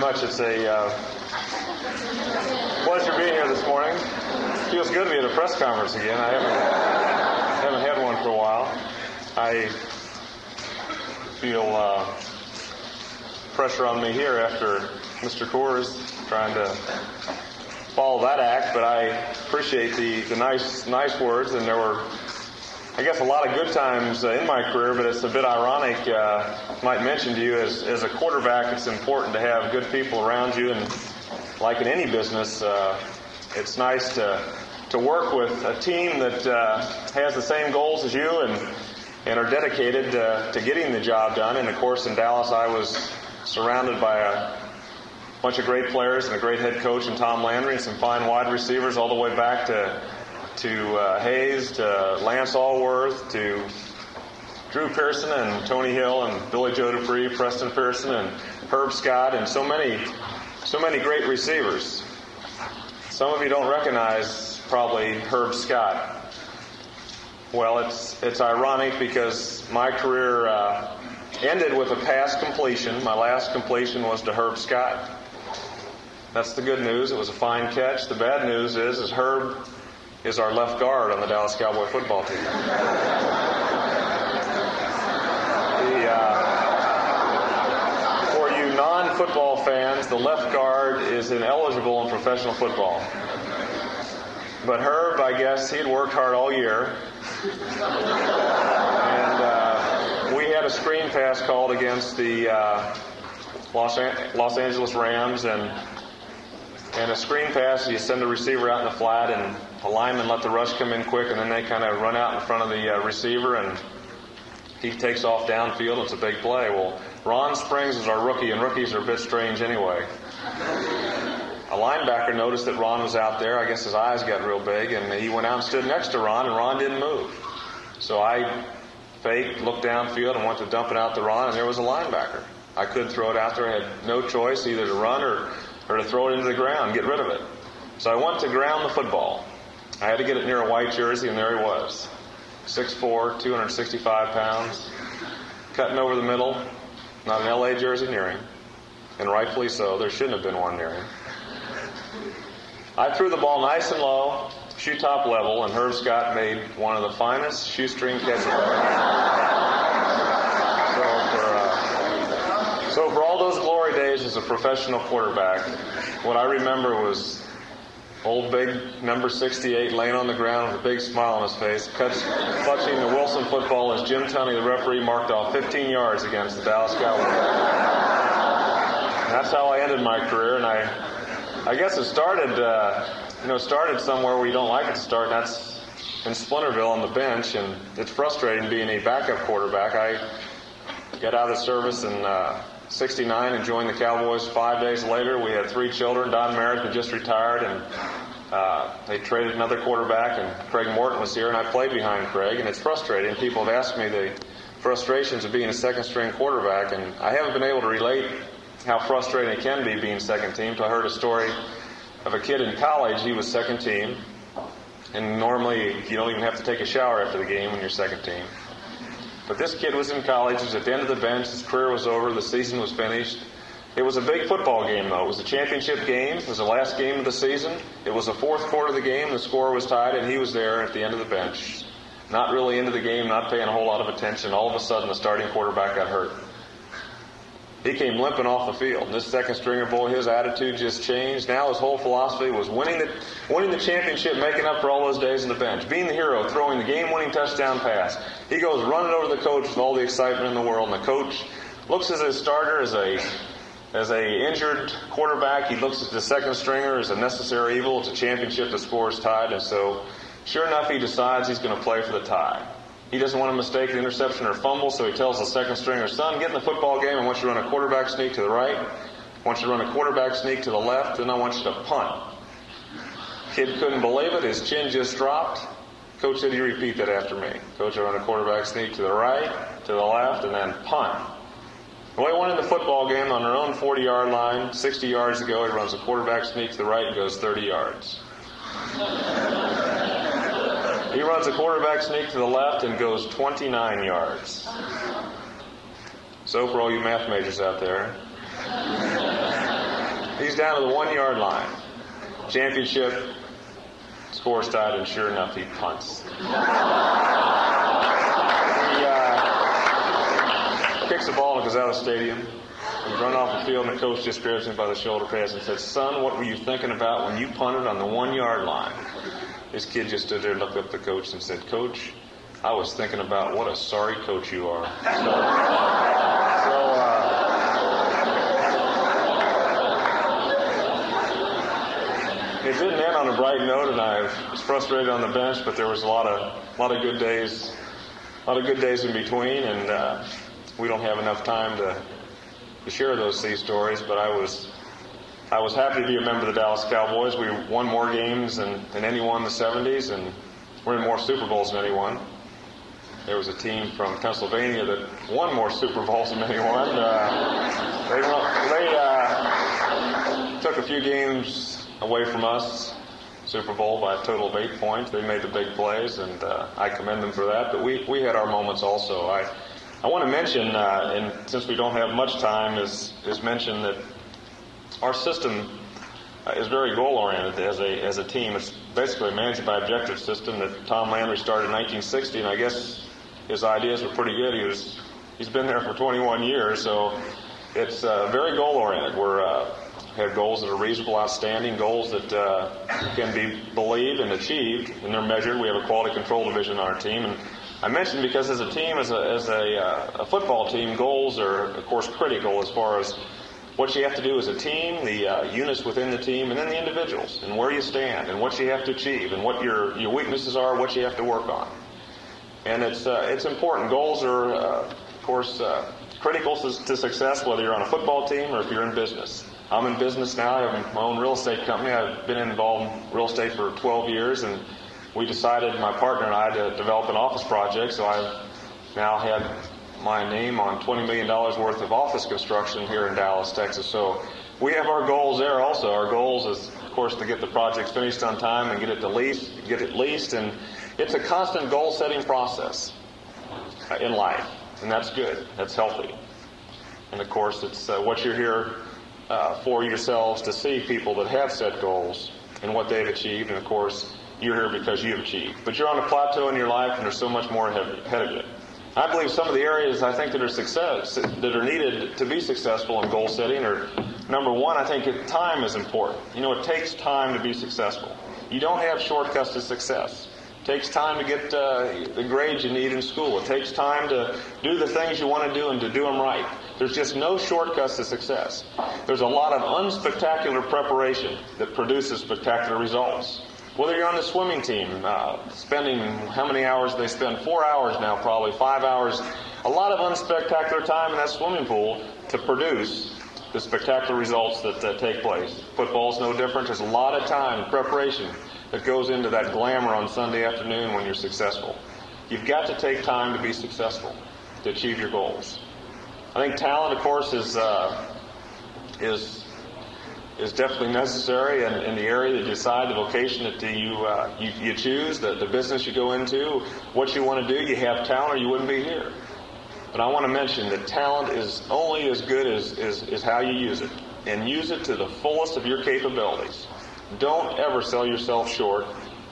Much. It's a uh, pleasure being here this morning. Feels good to be at a press conference again. I haven't haven't had one for a while. I feel uh, pressure on me here after Mr. Coors trying to follow that act, but I appreciate the, the nice nice words, and there were I guess a lot of good times uh, in my career, but it's a bit ironic. Uh, might mention to you as, as a quarterback, it's important to have good people around you, and like in any business, uh, it's nice to to work with a team that uh, has the same goals as you and and are dedicated uh, to getting the job done. And of course, in Dallas, I was surrounded by a bunch of great players and a great head coach in Tom Landry and some fine wide receivers all the way back to to uh, Hayes, to Lance Alworth, to Drew Pearson and Tony Hill and Billy Joe Dupree, Preston Pearson and Herb Scott, and so many, so many great receivers. Some of you don't recognize probably Herb Scott. Well, it's it's ironic because my career uh, ended with a pass completion. My last completion was to Herb Scott. That's the good news. It was a fine catch. The bad news is, is Herb is our left guard on the Dallas Cowboy football team. the, uh, for you non-football fans, the left guard is ineligible in professional football. But Herb, I guess, he'd worked hard all year. And uh, we had a screen pass called against the uh, Los, An- Los Angeles Rams, and and a screen pass, you send the receiver out in the flat, and the lineman let the rush come in quick, and then they kind of run out in front of the uh, receiver, and he takes off downfield. It's a big play. Well, Ron Springs is our rookie, and rookies are a bit strange anyway. A linebacker noticed that Ron was out there. I guess his eyes got real big, and he went out and stood next to Ron, and Ron didn't move. So I faked, looked downfield, and went to dump it out to Ron, and there was a linebacker. I couldn't throw it out there. I had no choice either to run or or to throw it into the ground, get rid of it. So I went to ground the football. I had to get it near a white jersey, and there he was. 6'4, 265 pounds, cutting over the middle. Not an LA jersey near him. And rightfully so. There shouldn't have been one near him. I threw the ball nice and low, shoe top level, and Herb Scott made one of the finest shoestring catches. so, for, uh, so for all those glory days as a professional quarterback, what I remember was old big number 68 laying on the ground with a big smile on his face, clutching the Wilson football as Jim Tunney, the referee, marked off 15 yards against the Dallas Cowboys. And that's how I ended my career, and I, I guess it started, uh, you know, started somewhere where you don't like it to start, and that's in Splinterville on the bench, and it's frustrating being a backup quarterback. I got out of the service and uh, 69 and joined the Cowboys. Five days later, we had three children. Don Meredith had just retired, and uh, they traded another quarterback, and Craig Morton was here, and I played behind Craig, and it's frustrating. People have asked me the frustrations of being a second string quarterback, and I haven't been able to relate how frustrating it can be being second team. I heard a story of a kid in college. He was second team, and normally you don't even have to take a shower after the game when you're second team. But this kid was in college. He was at the end of the bench. His career was over. The season was finished. It was a big football game, though. It was a championship game. It was the last game of the season. It was the fourth quarter of the game. The score was tied, and he was there at the end of the bench. Not really into the game, not paying a whole lot of attention. All of a sudden, the starting quarterback got hurt. He came limping off the field. And this second stringer boy, his attitude just changed. Now his whole philosophy was winning the, winning the championship, making up for all those days on the bench, being the hero, throwing the game-winning touchdown pass. He goes running over the coach with all the excitement in the world, and the coach looks at his starter as a as a injured quarterback. He looks at the second stringer as a necessary evil. It's a championship. The score is tied, and so sure enough, he decides he's going to play for the tie. He doesn't want to mistake an interception or fumble, so he tells the second stringer, son, get in the football game. I want you to run a quarterback sneak to the right. I want you to run a quarterback sneak to the left, and I want you to punt. Kid couldn't believe it. His chin just dropped. Coach said, you repeat that after me. Coach, I run a quarterback sneak to the right, to the left, and then punt. Well, he won in the football game on their own 40 yard line. 60 yards ago, he runs a quarterback sneak to the right and goes 30 yards. He runs a quarterback sneak to the left and goes 29 yards. So, for all you math majors out there, he's down to the one yard line. Championship, score's tied, and sure enough, he punts. he uh, kicks the ball and goes out of the stadium. He run off the field, and the coach just grabs him by the shoulder pads and says, Son, what were you thinking about when you punted on the one yard line? This kid just stood there, looked up at the coach, and said, Coach, I was thinking about what a sorry coach you are. So, so uh, it didn't end on a bright note, and I was frustrated on the bench, but there was a lot of, a lot of good days, a lot of good days in between, and uh, we don't have enough time to, to share those sea stories. But I was, I was happy to be a member of the Dallas Cowboys. We won more games than, than anyone in the 70s, and we're in more Super Bowls than anyone there was a team from Pennsylvania that won more Super Bowls than anyone. Uh, they they uh, took a few games away from us, Super Bowl by a total of eight points. They made the big plays, and uh, I commend them for that. But we, we had our moments also. I I want to mention, uh, and since we don't have much time, is is mention that our system uh, is very goal oriented as a as a team. It's basically a managed by objective system that Tom Landry started in 1960, and I guess his ideas were pretty good. He was he's been there for 21 years, so it's uh, very goal oriented. We're uh, have goals that are reasonable, outstanding, goals that uh, can be believed and achieved, and they're measured. We have a quality control division on our team, and I mentioned because as a team, as a as a, uh, a football team, goals are of course critical as far as what you have to do as a team, the uh, units within the team, and then the individuals, and where you stand, and what you have to achieve, and what your your weaknesses are, what you have to work on and it's uh, it's important. Goals are, uh, of course, uh, critical to, to, success, whether you're on a football team or if you're in business. I'm in business now. I have my own real estate company. I've been involved in real estate for 12 years, and we decided, my partner and I, to develop an office project. So I've now had my name on $20 million worth of office construction here in Dallas, Texas. So we have our goals there also. Our goals is, of course, to get the projects finished on time and get it to lease, get it leased, and it's a constant goal setting process in life, and that's good. That's healthy. And of course, it's uh, what you're here uh, for yourselves to see people that have set goals and what they've achieved. And of course, you're here because you've achieved. But you're on a plateau in your life, and there's so much more ahead of you. I believe some of the areas I think that are success that are needed to be successful in goal setting are number one. I think time is important. You know, it takes time to be successful. You don't have shortcuts to success. It takes time to get uh, the grades you need in school. It takes time to do the things you want to do and to do them right. There's just no shortcuts to success. There's a lot of unspectacular preparation that produces spectacular results. Whether you're on the swimming team, uh, spending how many hours they spend? Four hours now, probably five hours. A lot of unspectacular time in that swimming pool to produce the spectacular results that take place. Football's no different. There's a lot of time, preparation that goes into that glamour on Sunday afternoon when you're successful. You've got to take time to be successful, to achieve your goals. I think talent, of course, is uh, is is definitely necessary in, in, the area that you decide, the vocation that you, uh, you, you choose, the, the business you go into, what you want to do. You have talent or you wouldn't be here. But I want to mention that talent is only as good as, as, as how you use it. And use it to the fullest of your capabilities. Don't ever sell yourself short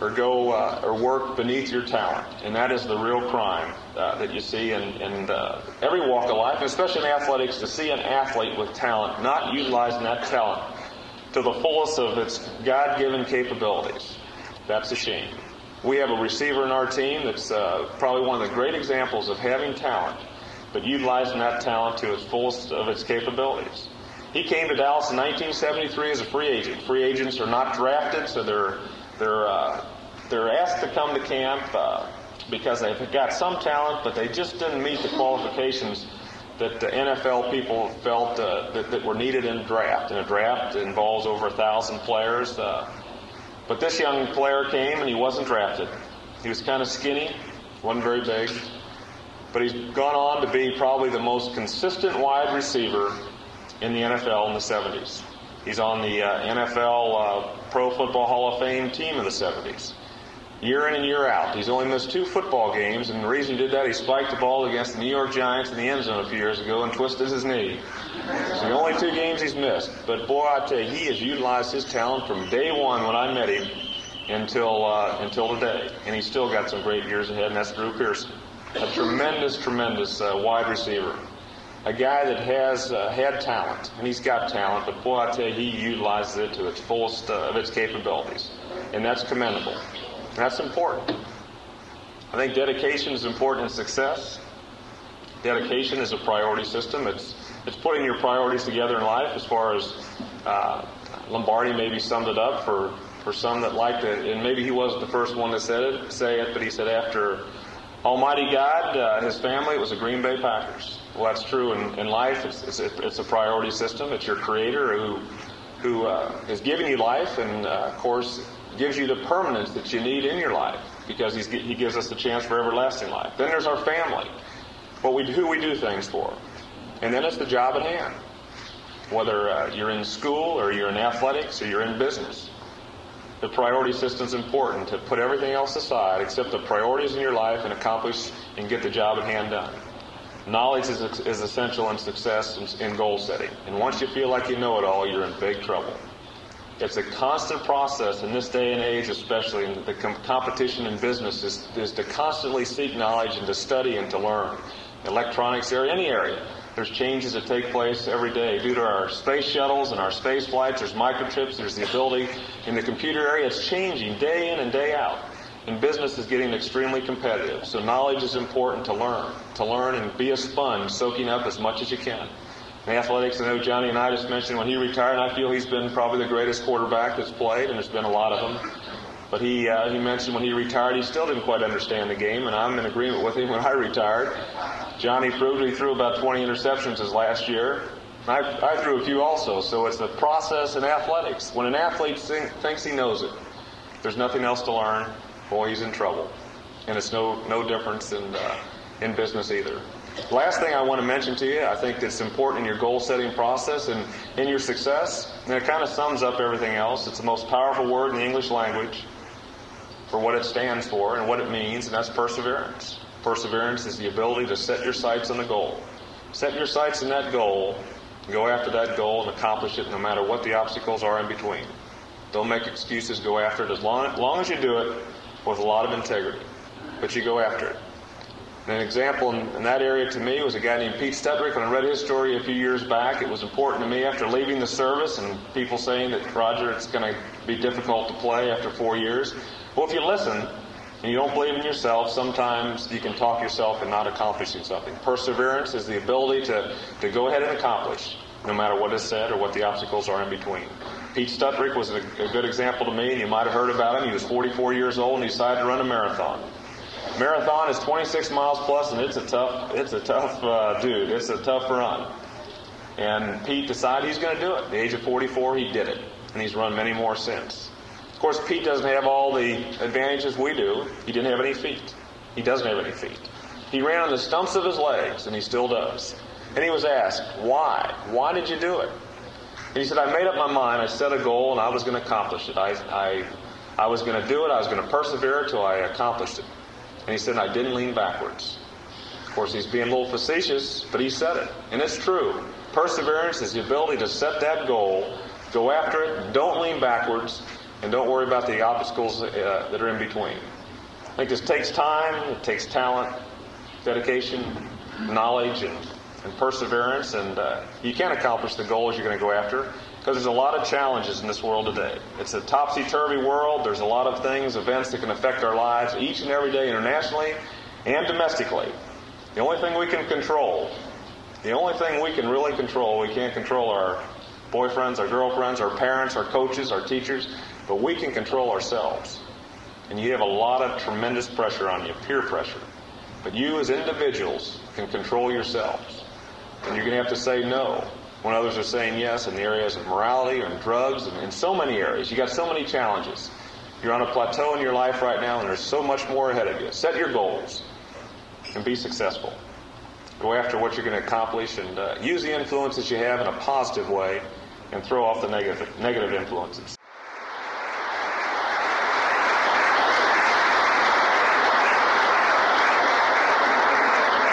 or go uh, or work beneath your talent. And that is the real crime uh, that you see in, in uh, every walk of life, especially in athletics, to see an athlete with talent not utilizing that talent to the fullest of its God given capabilities. That's a shame. We have a receiver in our team that's uh, probably one of the great examples of having talent, but utilizing that talent to its fullest of its capabilities. He came to Dallas in 1973 as a free agent. Free agents are not drafted, so they're they're uh, they're asked to come to camp uh, because they've got some talent, but they just didn't meet the qualifications that the NFL people felt uh, that, that, were needed in a draft. And a draft involves over a thousand players. Uh, but this young player came and he wasn't drafted. He was kind of skinny, wasn't very big, but he's gone on to be probably the most consistent wide receiver in the NFL in the 70s. He's on the uh, NFL uh, Pro Football Hall of Fame team in the 70s. Year in and year out. He's only missed two football games, and the reason he did that, he spiked the ball against the New York Giants in the end zone a few years ago and twisted his knee. So he only two games he's missed. But boy, I tell you, he has utilized his talent from day one when I met him until uh, until today, and he's still got some great years ahead. And that's Drew Pearson, a tremendous, tremendous uh, wide receiver, a guy that has uh, had talent, and he's got talent. But boy, I tell you, he utilizes it to its fullest uh, of its capabilities, and that's commendable. That's important. I think dedication is important in success. Dedication is a priority system. It's it's putting your priorities together in life as far as uh, Lombardi maybe summed it up for, for some that liked it, and maybe he wasn't the first one to say it, say it but he said after Almighty God, uh, his family, it was the Green Bay Packers. Well, that's true in, in life. It's, it's, it's a priority system. It's your Creator who who uh, giving you life, and uh, of course gives you the permanence that you need in your life because he gives us the chance for everlasting life. Then there's our family, what we who we do things for. And then it's the job at hand. Whether uh, you're in school or you're in athletics or you're in business. The priority system is important to put everything else aside except the priorities in your life and accomplish and get the job at hand done. Knowledge is, is essential in success and in goal setting. And once you feel like you know it all, you're in big trouble. It's a constant process in this day and age, especially in the com- competition in business, is, is to constantly seek knowledge and to study and to learn. Electronics area, any area. There's changes that take place every day due to our space shuttles and our space flights. There's microchips. There's the ability in the computer area. It's changing day in and day out. And business is getting extremely competitive. So knowledge is important to learn. To learn and be a sponge, soaking up as much as you can. In athletics, I know Johnny and I just mentioned when he retired, I feel he's been probably the greatest quarterback that's played, and there's been a lot of them. But he uh, he mentioned when he retired, he still didn't quite understand the game, and I'm in agreement with him. When I retired, Johnny proved he threw about 20 interceptions his last year. I, I threw a few also. So it's the process in athletics. When an athlete think, thinks he knows it, there's nothing else to learn. Boy, he's in trouble, and it's no no difference in uh, in business either. Last thing I want to mention to you, I think that's important in your goal setting process and in your success, and it kind of sums up everything else. It's the most powerful word in the English language for what it stands for and what it means, and that's perseverance. Perseverance is the ability to set your sights on the goal. Set your sights on that goal, go after that goal, and accomplish it no matter what the obstacles are in between. Don't make excuses, go after it as long, as long as you do it with a lot of integrity. But you go after it. An example in, in, that area to me was a guy named Pete Strudwick. When I read his story a few years back, it was important to me after leaving the service and people saying that, Roger, it's going to be difficult to play after four years. Well, if you listen and you don't believe in yourself, sometimes you can talk yourself into not accomplishing something. Perseverance is the ability to, to go ahead and accomplish, no matter what is said or what the obstacles are in between. Pete Strudwick was a, a good example to me, and you might have heard about him. He was 44 years old and he decided to run a marathon. Marathon is 26 miles plus, and it's a tough, it's a tough uh, dude. It's a tough run. And Pete decided he's going to do it. At the age of 44, he did it, and he's run many more since. Of course, Pete doesn't have all the advantages we do. He didn't have any feet. He doesn't have any feet. He ran on the stumps of his legs, and he still does. And he was asked, "Why? Why did you do it?" And he said, "I made up my mind. I set a goal, and I was going to accomplish it. I, I, I was going to do it. I was going to persevere until I accomplished it." And he said, I didn't lean backwards. Of course, he's being a little facetious, but he said it. And it's true. Perseverance is the ability to set that goal, go after it, don't lean backwards, and don't worry about the obstacles uh, that are in between. I think this takes time, it takes talent, dedication, knowledge, and, and perseverance, and uh, you can't accomplish the goals you're going to go after because there's a lot of challenges in this world today. It's a topsy turvy world. There's a lot of things, events that can affect our lives each and every day internationally and domestically. The only thing we can control, the only thing we can really control, we can't control our boyfriends, our girlfriends, our parents, our coaches, our teachers, but we can control ourselves. And you have a lot of tremendous pressure on you, peer pressure. But you as individuals can control yourselves. And you're going to have to say no when others are saying yes in the areas of morality or in drugs and in so many areas. You got so many challenges. You're on a plateau in your life right now, and there's so much more ahead of you. Set your goals and be successful. Go after what you're going to accomplish and uh, use the influences you have in a positive way and throw off the negative, negative influences.